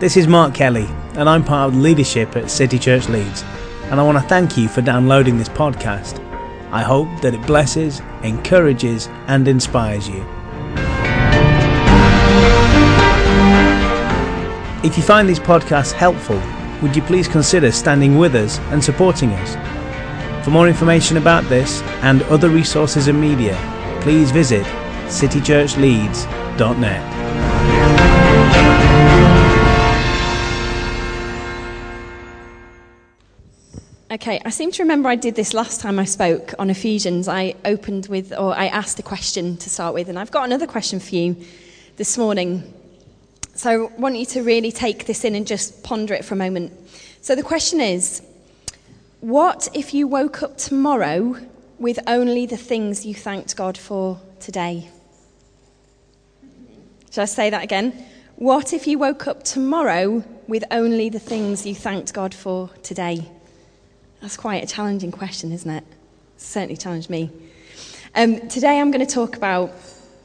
This is Mark Kelly, and I'm part of the leadership at City Church Leeds, and I want to thank you for downloading this podcast. I hope that it blesses, encourages, and inspires you. If you find these podcasts helpful, would you please consider standing with us and supporting us? For more information about this and other resources and media, please visit citychurchleeds.net. Okay, I seem to remember I did this last time I spoke on Ephesians. I opened with, or I asked a question to start with, and I've got another question for you this morning. So I want you to really take this in and just ponder it for a moment. So the question is What if you woke up tomorrow with only the things you thanked God for today? Shall I say that again? What if you woke up tomorrow with only the things you thanked God for today? That's quite a challenging question, isn't it? certainly challenged me. Um, today I'm going to talk about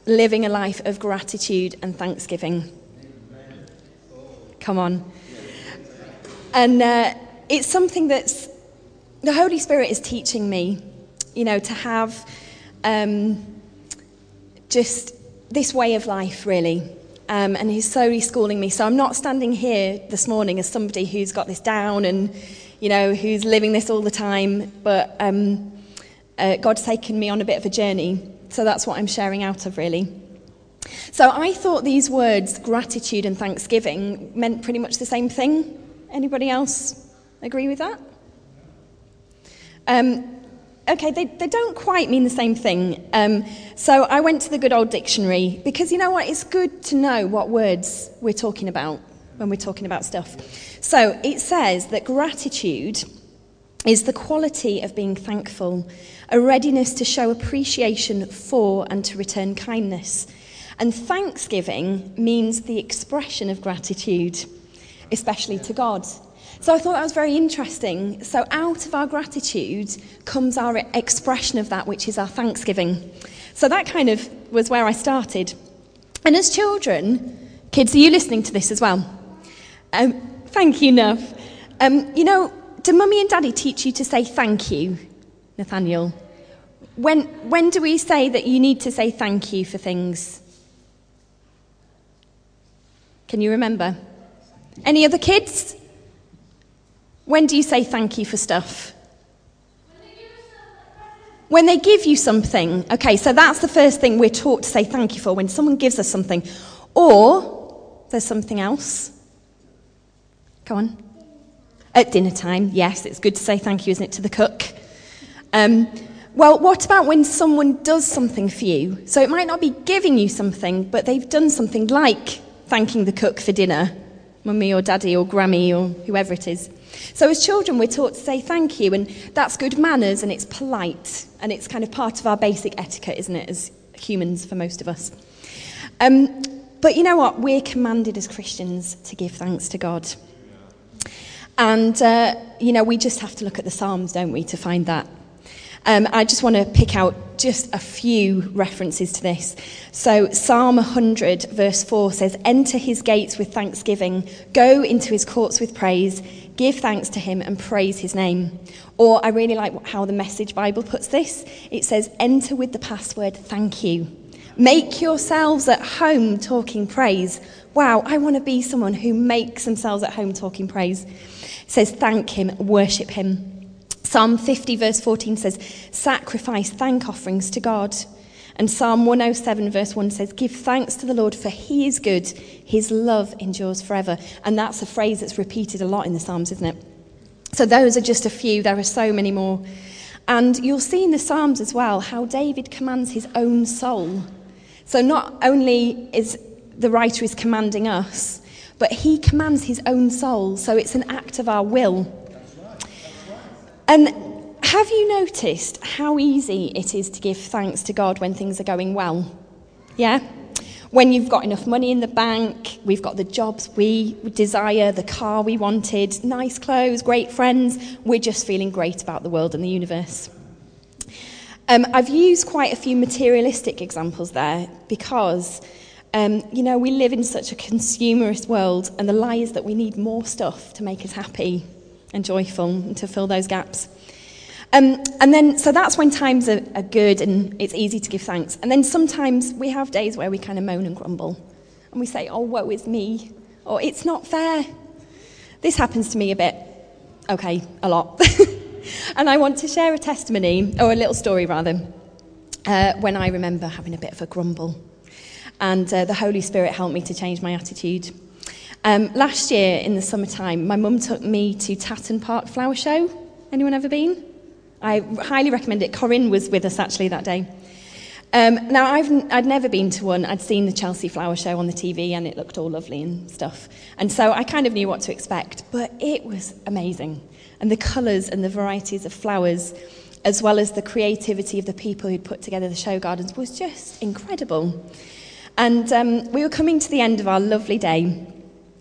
living a life of gratitude and thanksgiving. Come on. And uh, it's something that's the Holy Spirit is teaching me, you know, to have um, just this way of life, really. Um, and He's slowly schooling me. So I'm not standing here this morning as somebody who's got this down and you know, who's living this all the time, but um, uh, God's taken me on a bit of a journey. So that's what I'm sharing out of, really. So I thought these words, gratitude and thanksgiving, meant pretty much the same thing. Anybody else agree with that? Um, okay, they, they don't quite mean the same thing. Um, so I went to the good old dictionary because you know what? It's good to know what words we're talking about when we're talking about stuff. So it says that gratitude is the quality of being thankful, a readiness to show appreciation for and to return kindness. And thanksgiving means the expression of gratitude, especially to God. So I thought that was very interesting. So out of our gratitude comes our expression of that, which is our thanksgiving. So that kind of was where I started. And as children, kids, are you listening to this as well? Um, thank you, Nuff. Um, you know, do mummy and daddy teach you to say thank you, Nathaniel? When, when do we say that you need to say thank you for things? Can you remember? Any other kids? When do you say thank you for stuff? When they give you something. Okay, so that's the first thing we're taught to say thank you for when someone gives us something. Or there's something else. Go on. At dinner time, yes, it's good to say thank you, isn't it, to the cook? Um, well, what about when someone does something for you? So it might not be giving you something, but they've done something like thanking the cook for dinner, mummy or daddy or grammy or whoever it is. So as children, we're taught to say thank you, and that's good manners and it's polite, and it's kind of part of our basic etiquette, isn't it, as humans for most of us. Um, but you know what? We're commanded as Christians to give thanks to God. And, uh, you know, we just have to look at the Psalms, don't we, to find that. Um, I just want to pick out just a few references to this. So, Psalm 100, verse 4 says, Enter his gates with thanksgiving, go into his courts with praise, give thanks to him, and praise his name. Or I really like how the Message Bible puts this it says, Enter with the password thank you. Make yourselves at home talking praise. Wow, I want to be someone who makes themselves at home talking praise says, Thank him, worship him. Psalm 50, verse 14 says, Sacrifice thank offerings to God. And Psalm 107, verse 1 says, Give thanks to the Lord, for he is good, his love endures forever. And that's a phrase that's repeated a lot in the Psalms, isn't it? So those are just a few, there are so many more. And you'll see in the Psalms as well how David commands his own soul. So not only is the writer is commanding us, but he commands his own soul, so it's an act of our will. And have you noticed how easy it is to give thanks to God when things are going well? Yeah? When you've got enough money in the bank, we've got the jobs we desire, the car we wanted, nice clothes, great friends, we're just feeling great about the world and the universe. Um, I've used quite a few materialistic examples there because Um, you know, we live in such a consumerist world, and the lie is that we need more stuff to make us happy and joyful and to fill those gaps. Um, and then, so that's when times are, are good and it's easy to give thanks. And then sometimes we have days where we kind of moan and grumble and we say, oh, woe is me, or it's not fair. This happens to me a bit, okay, a lot. and I want to share a testimony, or a little story rather, uh, when I remember having a bit of a grumble. And uh, the Holy Spirit helped me to change my attitude. Um, last year in the summertime, my mum took me to Tatton Park Flower Show. Anyone ever been? I highly recommend it. Corinne was with us actually that day. Um, now, I've, I'd never been to one. I'd seen the Chelsea Flower Show on the TV and it looked all lovely and stuff. And so I kind of knew what to expect, but it was amazing. And the colours and the varieties of flowers, as well as the creativity of the people who'd put together the show gardens, was just incredible. And um, we were coming to the end of our lovely day,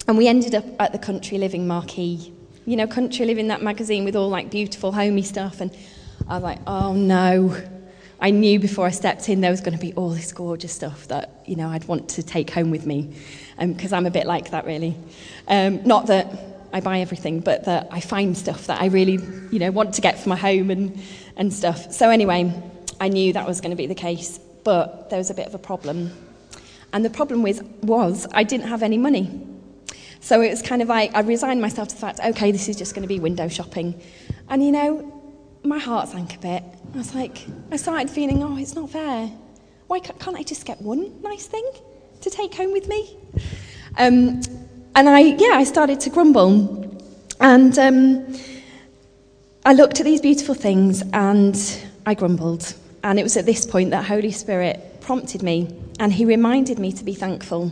and we ended up at the Country Living marquee. You know, Country Living, that magazine with all like beautiful, homey stuff. And I was like, oh no I knew before I stepped in there was going to be all this gorgeous stuff that, you know, I'd want to take home with me. Because um, I'm a bit like that, really. Um, not that I buy everything, but that I find stuff that I really, you know, want to get for my home and, and stuff. So anyway, I knew that was going to be the case. But there was a bit of a problem. And the problem was, was I didn't have any money. So it was kind of like I resigned myself to the fact, okay, this is just going to be window shopping. And you know, my heart sank a bit. I was like, I started feeling, oh, it's not fair. Why can't I just get one nice thing to take home with me? Um, and I, yeah, I started to grumble. And um, I looked at these beautiful things and I grumbled. And it was at this point that Holy Spirit prompted me and he reminded me to be thankful.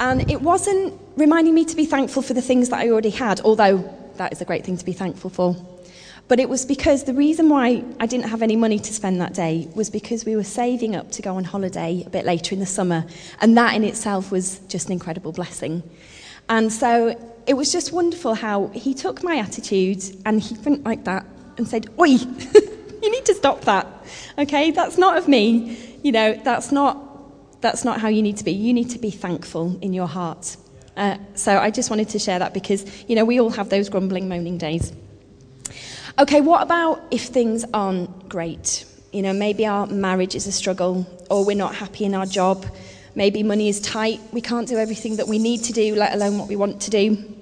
And it wasn't reminding me to be thankful for the things that I already had, although that is a great thing to be thankful for. But it was because the reason why I didn't have any money to spend that day was because we were saving up to go on holiday a bit later in the summer. And that in itself was just an incredible blessing. And so it was just wonderful how he took my attitude and he went like that and said, Oi, you need to stop that. Okay, that's not of me. You know, that's not, that's not how you need to be. You need to be thankful in your heart. Uh, so I just wanted to share that because, you know, we all have those grumbling, moaning days. Okay, what about if things aren't great? You know, maybe our marriage is a struggle, or we're not happy in our job. Maybe money is tight. We can't do everything that we need to do, let alone what we want to do.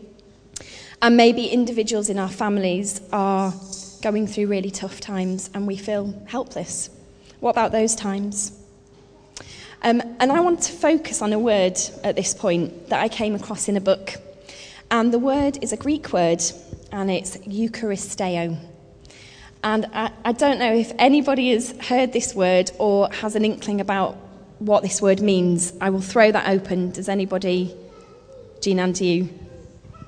And maybe individuals in our families are going through really tough times and we feel helpless. What about those times? Um, and I want to focus on a word at this point that I came across in a book. And the word is a Greek word and it's Eucharisteo. And I, I don't know if anybody has heard this word or has an inkling about what this word means. I will throw that open. Does anybody, Jean do you?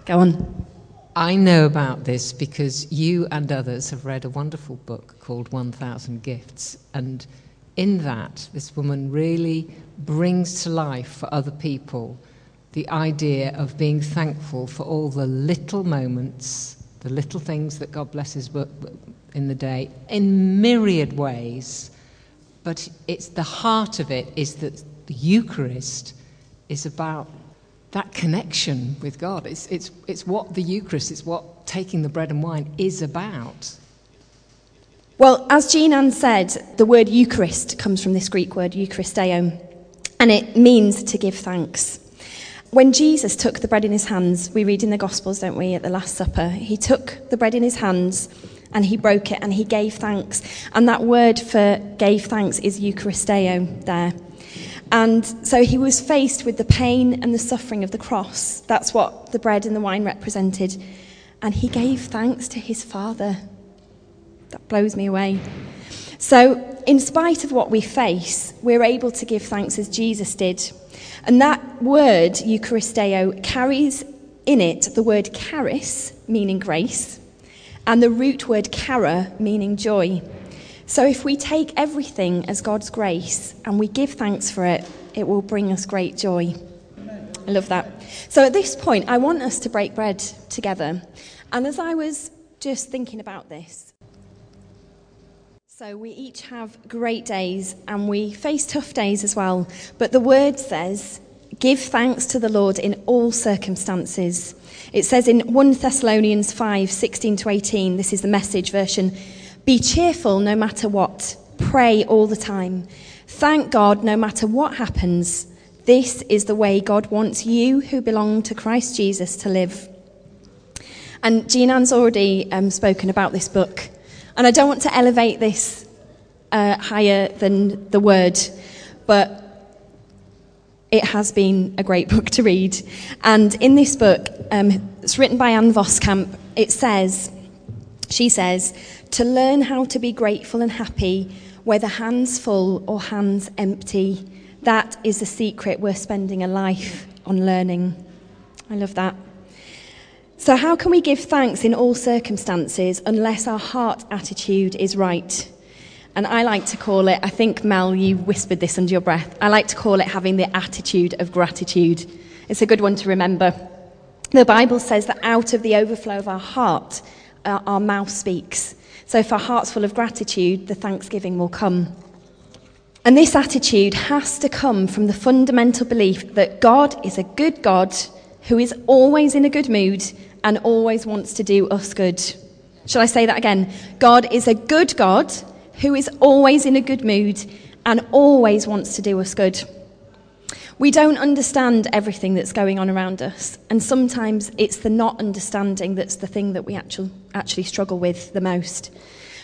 Go on. I know about this because you and others have read a wonderful book called 1000 Gifts. And in that, this woman really brings to life for other people the idea of being thankful for all the little moments the little things that God blesses in the day in myriad ways. But it's the heart of it is that the Eucharist is about that connection with God. It's, it's, it's what the Eucharist, it's what taking the bread and wine is about. Well, as Jean Ann said, the word Eucharist comes from this Greek word, Eucharisteo, and it means to give thanks. When Jesus took the bread in his hands, we read in the Gospels, don't we, at the Last Supper, he took the bread in his hands and he broke it and he gave thanks. And that word for gave thanks is Eucharisteo there. And so he was faced with the pain and the suffering of the cross. That's what the bread and the wine represented. And he gave thanks to his Father. That blows me away. So, in spite of what we face, we're able to give thanks as Jesus did. And that word, Eucharisteo, carries in it the word charis, meaning grace, and the root word chara, meaning joy. So if we take everything as God's grace and we give thanks for it, it will bring us great joy. I love that. So at this point, I want us to break bread together. And as I was just thinking about this, So we each have great days and we face tough days as well. But the word says, give thanks to the Lord in all circumstances. It says in 1 Thessalonians 5 16 to 18, this is the message version be cheerful no matter what, pray all the time, thank God no matter what happens. This is the way God wants you who belong to Christ Jesus to live. And Jean Ann's already um, spoken about this book. And I don't want to elevate this uh, higher than the word, but it has been a great book to read. And in this book, um, it's written by Ann Voskamp, it says, she says, to learn how to be grateful and happy, whether hands full or hands empty, that is the secret we're spending a life on learning. I love that. So, how can we give thanks in all circumstances unless our heart attitude is right? And I like to call it, I think, Mel, you whispered this under your breath. I like to call it having the attitude of gratitude. It's a good one to remember. The Bible says that out of the overflow of our heart, uh, our mouth speaks. So if our heart's full of gratitude, the thanksgiving will come. And this attitude has to come from the fundamental belief that God is a good God who is always in a good mood and always wants to do us good. Shall I say that again? God is a good God who is always in a good mood and always wants to do us good. We don't understand everything that's going on around us, and sometimes it's the not understanding that's the thing that we actually, actually struggle with the most.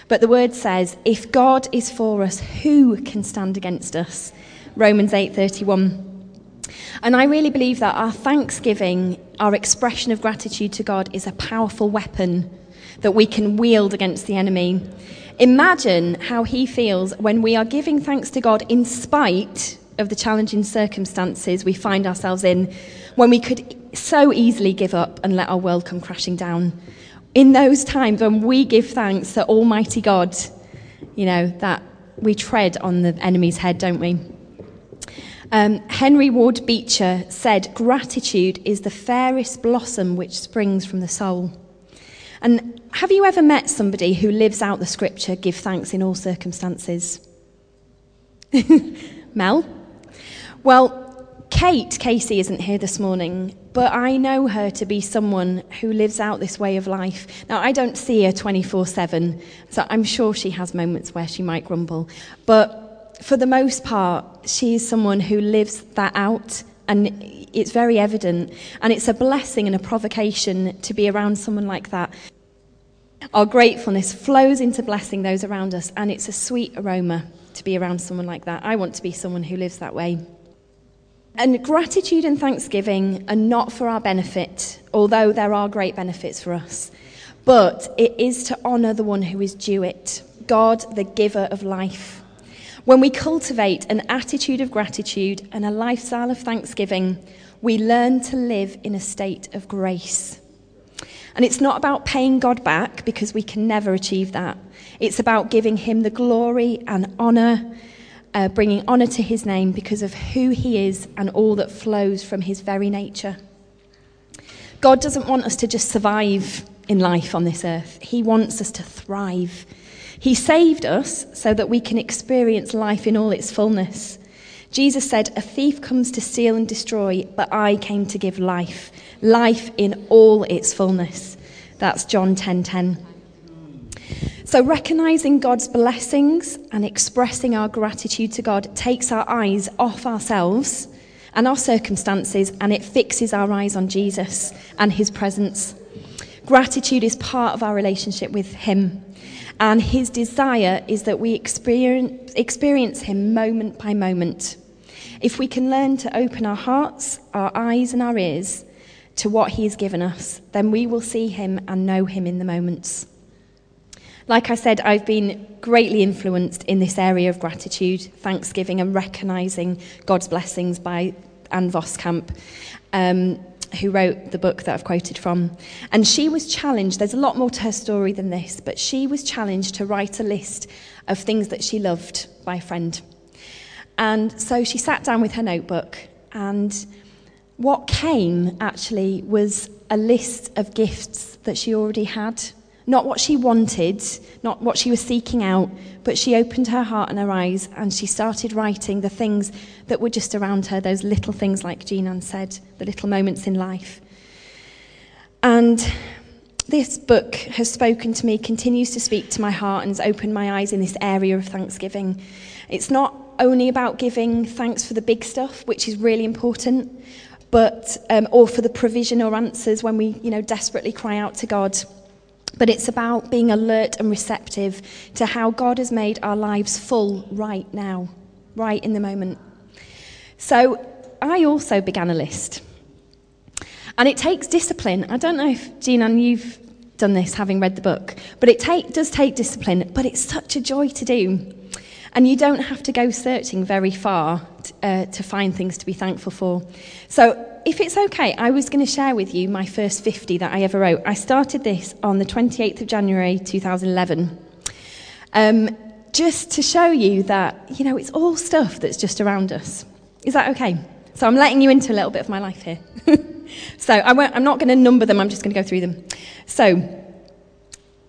But the word says, if God is for us, who can stand against us? Romans 8:31. And I really believe that our thanksgiving, our expression of gratitude to God, is a powerful weapon that we can wield against the enemy. Imagine how he feels when we are giving thanks to God in spite of the challenging circumstances we find ourselves in, when we could so easily give up and let our world come crashing down. In those times when we give thanks to Almighty God, you know, that we tread on the enemy's head, don't we? Um, Henry Ward Beecher said, Gratitude is the fairest blossom which springs from the soul. And have you ever met somebody who lives out the scripture, give thanks in all circumstances? Mel? Well, Kate Casey isn't here this morning, but I know her to be someone who lives out this way of life. Now, I don't see her 24 7, so I'm sure she has moments where she might grumble. But for the most part, she is someone who lives that out, and it's very evident. And it's a blessing and a provocation to be around someone like that. Our gratefulness flows into blessing those around us, and it's a sweet aroma to be around someone like that. I want to be someone who lives that way. And gratitude and thanksgiving are not for our benefit, although there are great benefits for us. But it is to honour the one who is due it God, the giver of life. When we cultivate an attitude of gratitude and a lifestyle of thanksgiving, we learn to live in a state of grace. And it's not about paying God back because we can never achieve that. It's about giving Him the glory and honour, uh, bringing honour to His name because of who He is and all that flows from His very nature. God doesn't want us to just survive in life on this earth, He wants us to thrive. He saved us so that we can experience life in all its fullness. Jesus said, A thief comes to steal and destroy, but I came to give life, life in all its fullness. That's John 10:10. 10, 10. So recognizing God's blessings and expressing our gratitude to God takes our eyes off ourselves and our circumstances and it fixes our eyes on Jesus and his presence. Gratitude is part of our relationship with him. And his desire is that we experience, experience him moment by moment. If we can learn to open our hearts, our eyes, and our ears to what he has given us, then we will see him and know him in the moments. Like I said, I've been greatly influenced in this area of gratitude, thanksgiving, and recognizing God's blessings by Ann Voskamp. Um, who wrote the book that I've quoted from. And she was challenged, there's a lot more to her story than this, but she was challenged to write a list of things that she loved by a friend. And so she sat down with her notebook, and what came actually was a list of gifts that she already had not what she wanted, not what she was seeking out, but she opened her heart and her eyes and she started writing the things that were just around her, those little things, like Jean said, the little moments in life. And this book has spoken to me, continues to speak to my heart, and has opened my eyes in this area of thanksgiving. It's not only about giving thanks for the big stuff, which is really important, but um, or for the provision or answers when we, you know, desperately cry out to God. But it's about being alert and receptive to how God has made our lives full right now, right in the moment. So I also began a list. And it takes discipline. I don't know if, Jean, you've done this having read the book, but it take, does take discipline, but it's such a joy to do. And you don't have to go searching very far t- uh, to find things to be thankful for. So, if it's okay, I was going to share with you my first 50 that I ever wrote. I started this on the 28th of January 2011. Um, just to show you that, you know, it's all stuff that's just around us. Is that okay? So I'm letting you into a little bit of my life here. so I am not going to number them, I'm just going to go through them. So,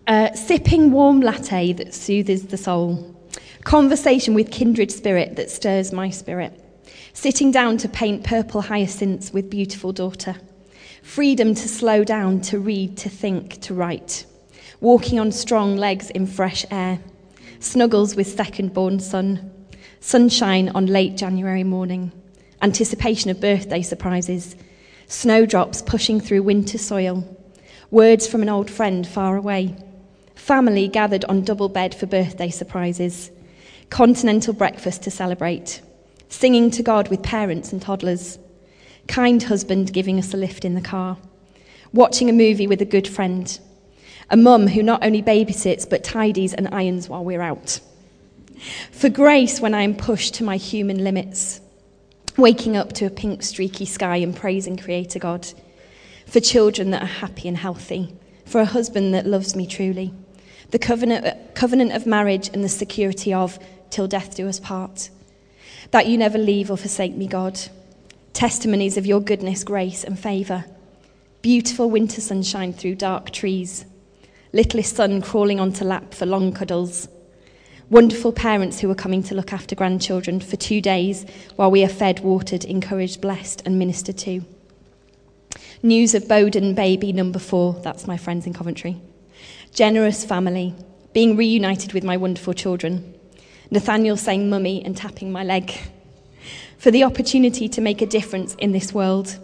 uh, sipping warm latte that soothes the soul, conversation with kindred spirit that stirs my spirit, sitting down to paint purple hyacinths with beautiful daughter, freedom to slow down, to read, to think, to write, walking on strong legs in fresh air, snuggles with second born son, sunshine on late January morning. Anticipation of birthday surprises, snowdrops pushing through winter soil, words from an old friend far away, family gathered on double bed for birthday surprises, continental breakfast to celebrate, singing to God with parents and toddlers, kind husband giving us a lift in the car, watching a movie with a good friend, a mum who not only babysits but tidies and irons while we're out. For grace when I am pushed to my human limits waking up to a pink, streaky sky and praising Creator God, for children that are happy and healthy, for a husband that loves me truly, the covenant, covenant of marriage and the security of till death do us part, that you never leave or forsake me, God, testimonies of your goodness, grace, and favour, beautiful winter sunshine through dark trees, littlest son crawling onto lap for long cuddles wonderful parents who are coming to look after grandchildren for two days while we are fed, watered, encouraged, blessed, and ministered to. News of Bowden baby number four, that's my friends in Coventry. Generous family, being reunited with my wonderful children. Nathaniel saying mummy and tapping my leg. For the opportunity to make a difference in this world.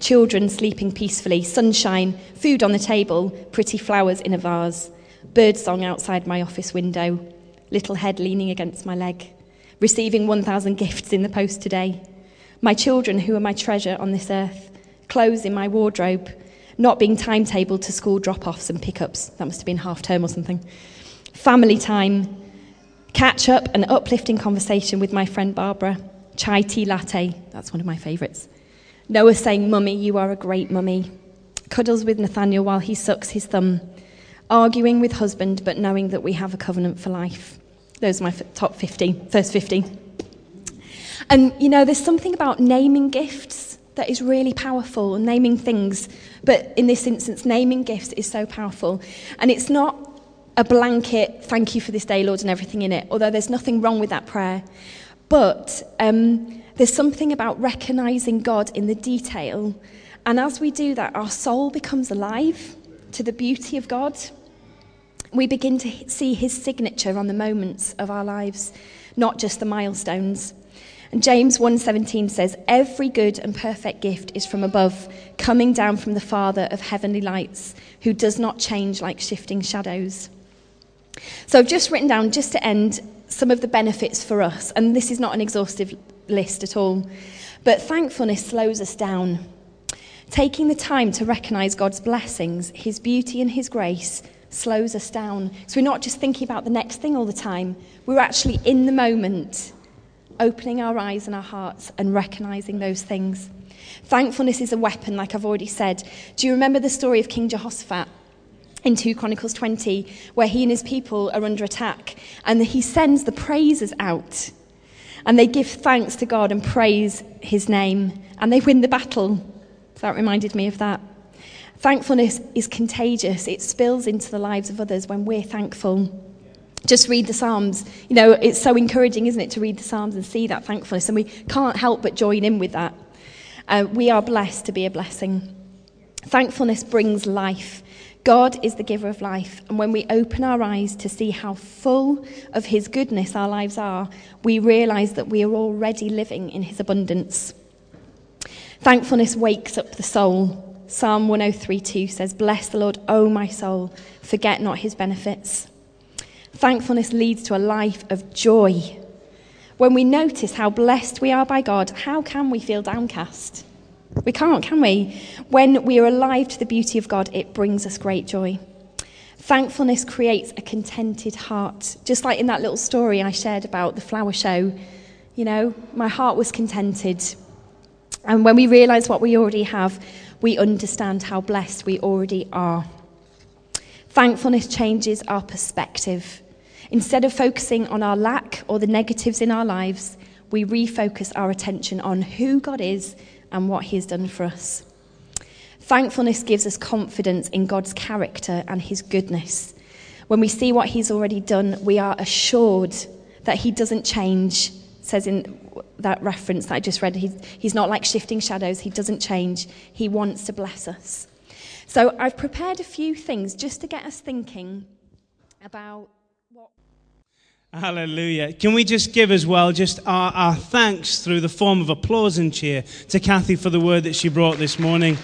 Children sleeping peacefully, sunshine, food on the table, pretty flowers in a vase, birdsong outside my office window, little head leaning against my leg, receiving 1,000 gifts in the post today, my children who are my treasure on this earth, clothes in my wardrobe, not being timetabled to school drop offs and pickups. That must have been half term or something. Family time, catch up and uplifting conversation with my friend Barbara, chai tea latte, that's one of my favourites. Noah saying, Mummy, you are a great mummy. Cuddles with Nathaniel while he sucks his thumb. Arguing with husband, but knowing that we have a covenant for life. Those are my top 50, first 50. And, you know, there's something about naming gifts that is really powerful, naming things. But in this instance, naming gifts is so powerful. And it's not a blanket, thank you for this day, Lord, and everything in it, although there's nothing wrong with that prayer. But um, there's something about recognizing God in the detail. And as we do that, our soul becomes alive to the beauty of God we begin to see his signature on the moments of our lives, not just the milestones. And James 1:17 says, "Every good and perfect gift is from above, coming down from the Father of heavenly lights, who does not change like shifting shadows." So I've just written down just to end some of the benefits for us, and this is not an exhaustive list at all. But thankfulness slows us down. Taking the time to recognize God's blessings, his beauty and his grace slows us down. So we're not just thinking about the next thing all the time, we're actually in the moment, opening our eyes and our hearts and recognizing those things. Thankfulness is a weapon, like I've already said. Do you remember the story of King Jehoshaphat? In 2 Chronicles 20, where he and his people are under attack, and he sends the praisers out, and they give thanks to God and praise his name, and they win the battle. So that reminded me of that. Thankfulness is contagious, it spills into the lives of others when we're thankful. Just read the Psalms. You know, it's so encouraging, isn't it, to read the Psalms and see that thankfulness, and we can't help but join in with that. Uh, we are blessed to be a blessing. Thankfulness brings life. God is the giver of life, and when we open our eyes to see how full of His goodness our lives are, we realize that we are already living in His abundance. Thankfulness wakes up the soul. Psalm 103:2 says, "Bless the Lord, O my soul, forget not his benefits." Thankfulness leads to a life of joy. When we notice how blessed we are by God, how can we feel downcast? We can't, can we? When we are alive to the beauty of God, it brings us great joy. Thankfulness creates a contented heart. Just like in that little story I shared about the flower show, you know, my heart was contented. And when we realize what we already have, we understand how blessed we already are. Thankfulness changes our perspective. Instead of focusing on our lack or the negatives in our lives, we refocus our attention on who God is and what He has done for us. Thankfulness gives us confidence in God's character and His goodness. When we see what He's already done, we are assured that He doesn't change. Says in that reference that I just read, he's, he's not like shifting shadows, He doesn't change. He wants to bless us. So I've prepared a few things just to get us thinking about Hallelujah. Can we just give as well just our, our thanks through the form of applause and cheer to Kathy for the word that she brought this morning?